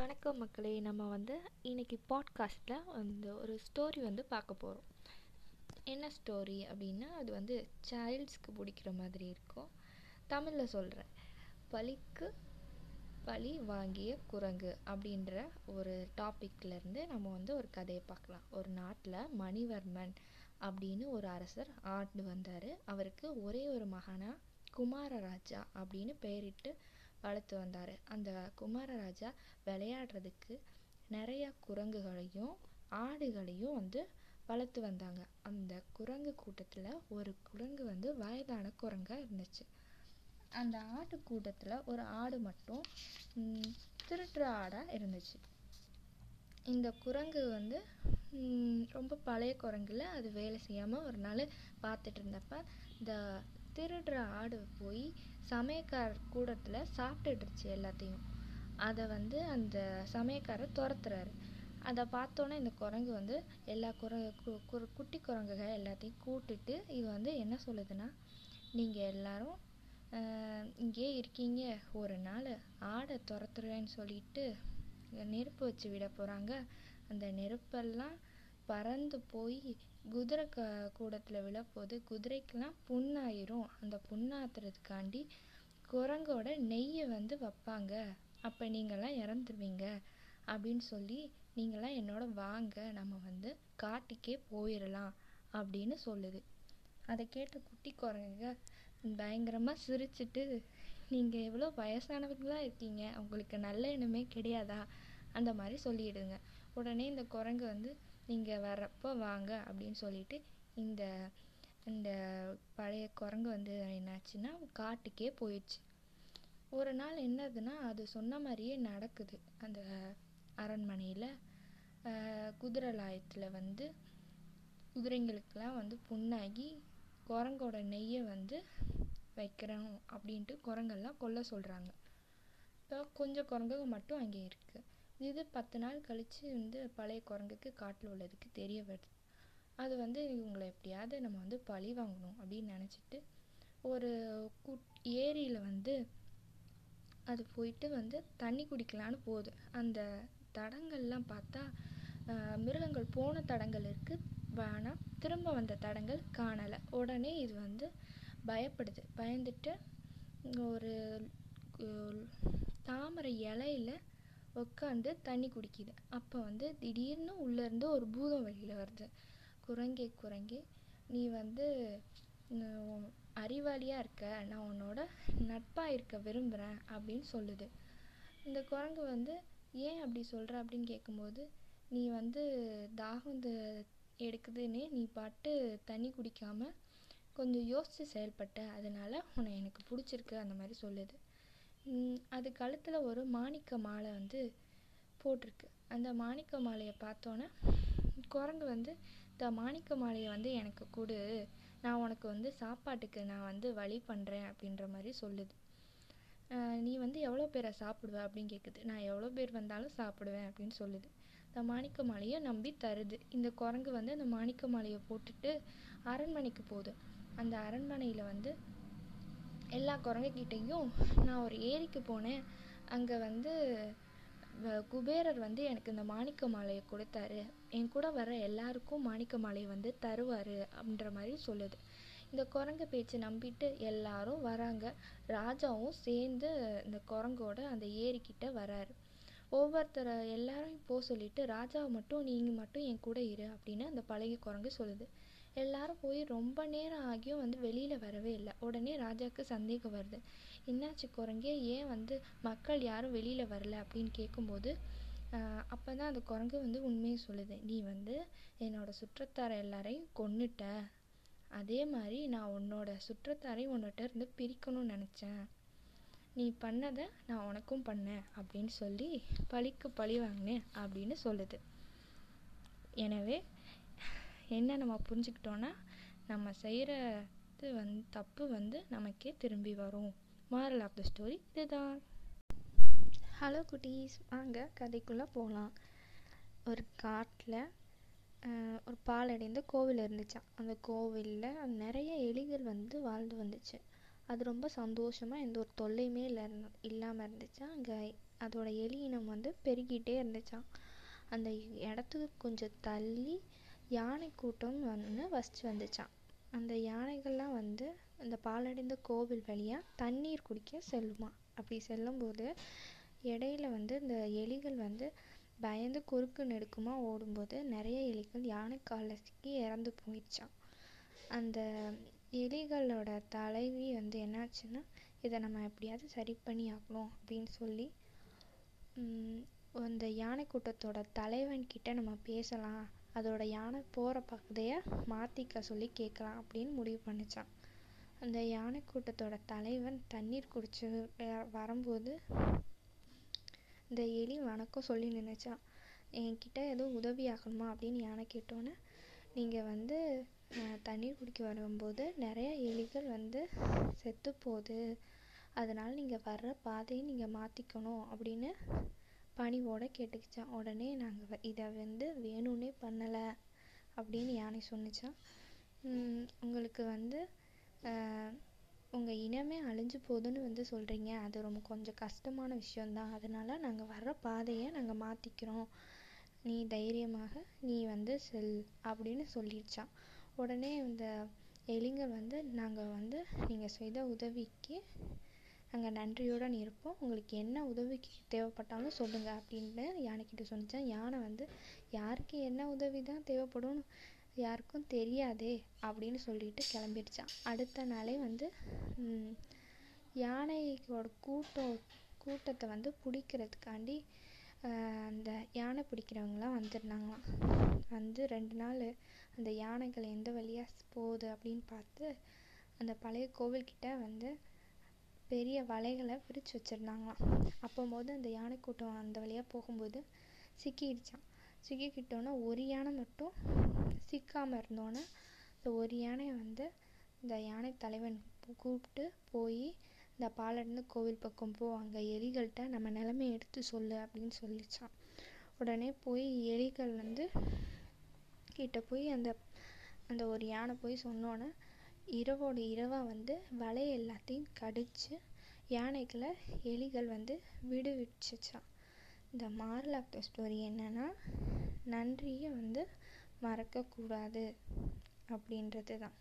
வணக்கம் மக்களே. நம்ம வந்து இன்னைக்கு பாட்காஸ்ட்டில் வந்து ஒரு ஸ்டோரி வந்து பார்க்க போகிறோம் என்ன ஸ்டோரி அப்படின்னா அது வந்து சைல்ட்ஸ்க்கு பிடிக்கிற மாதிரி இருக்கும். தமிழில் சொல்கிறேன் பழிக்கு பழி வாங்கிய குரங்கு அப்படின்ற ஒரு டாப்பிக்லேருந்து நம்ம வந்து ஒரு கதையை பார்க்கலாம். ஒரு நாட்டில் மணிவர்மன் அப்படின்னு ஒரு அரசர் ஆண்டு வந்தார். அவருக்கு ஒரே ஒரு மகனாக குமாரராஜா அப்படின்னு பெயரிட்டு வளர்த்து வந்தார். அந்த குமாரராஜா விளையாடுறதுக்கு நிறைய குரங்குகளையும் ஆடுகளையும் வந்து வளர்த்து வந்தாங்க. அந்த குரங்கு கூட்டத்தில் ஒரு குரங்கு வந்து வயதான குரங்காக இருந்துச்சு. அந்த ஆட்டு கூட்டத்தில் ஒரு ஆடு மட்டும் திருட்டுற ஆடாக இருந்துச்சு. இந்த குரங்கு வந்து ரொம்ப பழைய குரங்குல அது வேலை செய்யாமல் ஒரு நாள் பார்த்துட்டு இருந்தப்ப இந்த திருடுற ஆடு போய் சமயக்கார கூடத்தில் சாப்பிட்டுடுச்சு எல்லாத்தையும். அதை வந்து அந்த சமயக்காரர் துரத்துறாரு. அதை பார்த்தோன்னே இந்த குரங்கு வந்து எல்லா குர கு- குட்டி குரங்குகள் எல்லாத்தையும் கூட்டிட்டு இது வந்து என்ன சொல்லுதுன்னா நீங்கள் எல்லாரும் இங்கேயே இருக்கீங்க. ஒரு நாள் ஆடை துரத்துறேன்னு சொல்லிட்டு நெருப்பு வச்சு விட போகிறாங்க அந்த நெருப்பெல்லாம் பறந்து போய் குதிரை க கூடத்தில் விழப்போது குதிரைக்கெல்லாம் புண்ணாயிரும். அந்த புண்ணாத்துறதுக்காண்டி குரங்கோட நெய்யை வந்து வைப்பாங்க. அப்போ நீங்கள்லாம் இறந்துருவீங்க. அப்படின்னு சொல்லி நீங்களாம் என்னோட வாங்க நம்ம வந்து காட்டுக்கே போயிடலாம் அப்படின்னு சொல்லுது. அதை கேட்ட குட்டி குரங்குங்க பயங்கரமாக சிரிச்சிட்டு நீங்கள் எவ்வளோ வயசானவங்களா இருக்கீங்க. உங்களுக்கு நல்ல எண்ணமே கிடையாதா? அந்த மாதிரி சொல்லிடுங்க. உடனே இந்த குரங்கு வந்து நீங்கள் வர்றப்போ வாங்க அப்படின்னு சொல்லிட்டு இந்த இந்த பழைய குரங்கு வந்து என்னாச்சுன்னா காட்டுக்கே போயிடுச்சு. ஒரு நாள் என்னதுன்னா அது சொன்ன மாதிரியே நடக்குது. அந்த அரண்மனையில் குதிரை லாயத்தில் வந்து குதிரைங்களுக்கெல்லாம் வந்து புண்ணாகி குரங்கோட நெய்யை வந்து வைக்கிறோம் அப்படின்ட்டு குரங்கெல்லாம் கொல்ல சொல்கிறாங்க இப்போ கொஞ்சம் குரங்குங்க மட்டும் அங்கே இருக்குது இது பத்து நாள் கழித்து வந்து பழைய குரங்குக்கு காட்டில் உள்ளதுக்கு தெரிய வருது. அது வந்து இவங்களை எப்படியாவது நம்ம வந்து பழி வாங்கணும் அப்படின்னு நினச்சிட்டு ஒரு குட் ஏரியில் வந்து அது போயிட்டு வந்து தண்ணி குடிக்கலான்னு போகுது. அந்த தடங்கள்லாம் பார்த்தா மிருகங்கள் போன தடங்கள் இருக்குது ஆனால் திரும்ப வந்த தடங்கள் காணலை. உடனே இது வந்து பயப்படுது. பயந்துட்டு ஒரு தாமரை இலையில உட்காந்து தண்ணி குடிக்குது. அப்போ வந்து திடீர்னு உள்ளேருந்து ஒரு பூதம் வெளியில் வருது. குரங்கே குரங்கே நீ வந்து அறிவாளியாக இருக்க. நான் உன்னோட நட்பாக இருக்க விரும்புகிறேன் அப்படின்னு சொல்லுது. இந்த குரங்கு வந்து ஏன் அப்படி சொல்கிற அப்படின்னு கேட்கும்போது நீ வந்து தாகம் எடுக்குதுன்னு நீ பாட்டு தண்ணி குடிக்காமல் கொஞ்சம் யோசித்து செயல்பட்ட. அதனால உன்னை எனக்கு பிடிச்சிருக்கு அந்த மாதிரி சொல்லுது. அது கழுத்தில் ஒரு மாணிக்க மாலை வந்து போட்டிருக்கு. அந்த மாணிக்க மாலையை பார்த்தோன்னே குரங்கு வந்து இந்த மாணிக்க மாலையை வந்து எனக்கு கொடு. நான் உனக்கு வந்து சாப்பாட்டுக்கு நான் வந்து வழி பண்ணுறேன் அப்படின்ற மாதிரி சொல்லுது. நீ வந்து எவ்வளோ பேரை சாப்பிடுவ? அப்படின்னு கேட்குது நான் எவ்வளோ பேர் வந்தாலும் சாப்பிடுவேன் அப்படின்னு சொல்லுது. இந்த மாணிக்க மாலையை நம்பி தருது. இந்த குரங்கு வந்து அந்த மாணிக்க மாலையை போட்டுட்டு அரண்மனைக்கு போகுது. அந்த அரண்மனையில் வந்து எல்லா குரங்குக்கிட்டேயும் நான் ஒரு ஏரிக்கு போனேன். அங்கே வந்து வ- குபேரர் வந்து எனக்கு இந்த மாணிக்க மாலையை கொடுத்தாரு. என் கூட வர எல்லாருக்கும் மாணிக்க மாலையை வந்து தருவார் அப்படின்ற மாதிரி சொல்லுது. இந்த குரங்கு பேச்சு நம்பிட்டு எல்லாரும் வராங்க. ராஜாவும் சேர்ந்து இந்த குரங்கோட அந்த ஏரிக்கிட்ட வராரு. ஒவ்வொருத்தரை எல்லாரையும் போக சொல்லிட்டு ராஜாவை மட்டும் நீங்கள் மட்டும் என் கூட இரு அப்படின்னு அந்த பழைய குரங்கு சொல்லுது. எல்லாரும் போய் ரொம்ப நேரம் ஆகியும் வந்து வெளியில் வரவே இல்லை. உடனே ராஜாவுக்கு சந்தேகம் வருது. என்னாச்சு குரங்கே? ஏன் வந்து மக்கள் யாரும் வெளியில் வரல? அப்படின்னு கேட்கும்போது அப்போ தான் அந்த குரங்கு வந்து உண்மையை சொல்லுது. நீ வந்து என்னோடய சுற்றத்தார எல்லாரையும் கொன்னுட்ட. அதே மாதிரி நான் உன்னோட சுற்றத்தாரையும் உன்னிட்ட இருந்து பிரிக்கணும்னு நினச்சேன். நீ பண்ணதை நான் உனக்கும் பண்ணேன் அப்படின்னு சொல்லி பழிக்கு பழி வாங்கினேன் அப்படின்னு சொல்லுது. எனவே என்ன நம்ம புரிஞ்சுக்கிட்டோன்னா நம்ம செய்கிறது வந் தப்பு வந்து நமக்கே திரும்பி வரும். மாரல் ஆஃப் த ஸ்டோரி இதுதான். ஹலோ குட்டீஸ் வாங்க கதைக்குள்ளே போகலாம் ஒரு காட்டில் ஒரு பாலடைந்த கோவில் இருந்துச்சான் அந்த கோவிலில் நிறைய எலிகள் வந்து வாழ்ந்து வந்துச்சு. அது ரொம்ப சந்தோஷமாக எந்த ஒரு தொல்லையுமே இல்லை இல்லாமல் இருந்துச்சா. அங்கே அதோட எலி இனம் வந்து பெருகிட்டே இருந்துச்சாம். அந்த இடத்துக்கு கொஞ்சம் தள்ளி யானை கூட்டம் ஒன்று ஃபஸ்ட்டு வந்துச்சாம். அந்த யானைகள்லாம் வந்து அந்த பாழடைந்த கோவில் வழியாக தண்ணீர் குடிக்க செல்லுமா அப்படி செல்லும்போது இடையில வந்து இந்த எலிகள் வந்து பயந்து குறுக்கு நெடுக்குமாக ஓடும்போது நிறைய எலிகள் யானை காலில் சிக்கி இறந்து போயிடுச்சாம். அந்த எலிகளோட தலைவி வந்து என்னாச்சுன்னா இதை நம்ம எப்படியாவது சரி பண்ணி ஆகணும் அப்படின்னு சொல்லி அந்த யானை கூட்டத்தோட தலைவன்கிட்ட நம்ம பேசலாம். அதோட யானை போகிற பகுதியை மாற்றிக்க சொல்லி கேட்கலாம் அப்படின்னு முடிவு பண்ணிச்சான். அந்த யானை கூட்டத்தோட தலைவன் தண்ணீர் குடிச்சு வரும்போது இந்த எலி வணக்கம் சொல்லி நினைச்சான். என்கிட்ட எதுவும் உதவி ஆகணுமா? அப்படின்னு யானை கேட்டோன்னே நீங்கள் வந்து தண்ணீர் குடிக்க வரும்போது நிறைய எலிகள் வந்து செத்து போகுது. அதனால் நீங்கள் வர்ற பாதையை நீங்கள் மாற்றிக்கணும் அப்படின்னு பணிவோடு கேட்டுக்கிச்சான் உடனே நாங்கள் இதை வந்து வேணும்னே பண்ணலை அப்படின்னு யானை சொன்னிச்சான் உங்களுக்கு வந்து உங்கள் இனமே அழிஞ்சு போகுதுன்னு வந்து சொல்கிறீங்க அது ரொம்ப கொஞ்சம் கஷ்டமான விஷயந்தான் அதனால் நாங்கள் வர்ற பாதையை நாங்கள் மாற்றிக்கிறோம் நீ தைரியமாக நீ வந்து செல் அப்படின்னு சொல்லிடுச்சான் உடனே இந்த எலிங்கள் வந்து நாங்கள் வந்து நீங்கள் செய்த உதவிக்கு நாங்கள் நன்றியுடன் இருப்போம் உங்களுக்கு என்ன உதவிக்கு தேவைப்பட்டாலும் சொல்லுங்கள் அப்படின்னு யானைக்கிட்ட சொன்னிச்சான் யானை வந்து யாருக்கு என்ன உதவி தான் தேவைப்படும் யாருக்கும் தெரியாதே அப்படின்னு சொல்லிட்டு கிளம்பிடுச்சான் அடுத்த நாளே வந்து யானையோட கூட்டம் கூட்டத்தை வந்து பிடிக்கிறதுக்காண்டி அந்த யானை பிடிக்கிறவங்களாம் வந்துருந்தாங்களாம். வந்து ரெண்டு நாள் அந்த யானைகள் எந்த வழியாக போகுது அப்படின்னு பார்த்து அந்த பழைய கோவில்கிட்ட வந்து பெரிய வலைகளை விரித்து வச்சுருந்தாங்களாம். அப்போம்போது அந்த யானை கூட்டம் அந்த வழியாக போகும்போது சிக்கிடுச்சான் சிக்கிக்கிட்டோன்னே ஒரு யானை மட்டும் சிக்காமல் இருந்தோன்னே இந்த ஒரு யானையை வந்து இந்த யானை தலைவன் கூப்பிட்டு போய் இந்த பாலடைந்த கோவில் பக்கம் போ அங்கே எலிகள்கிட்ட நம்ம நிலமைய எடுத்து சொல்லு அப்படின்னு சொல்லிச்சான் உடனே போய் எலிகள் வந்து கிட்ட போய் அந்த அந்த ஒரு யானை போய் சொன்னோன்னே இரவோட இரவாக வந்து வலை எல்லாத்தையும் கடிச்சு யானைகளை எலிகள் வந்து விடுவிச்சிச்சான் இந்த மாரல் ஆஃப் த ஸ்டோரி என்னென்னா நன்றியை வந்து மறக்கக்கூடாது அப்படின்றது தான்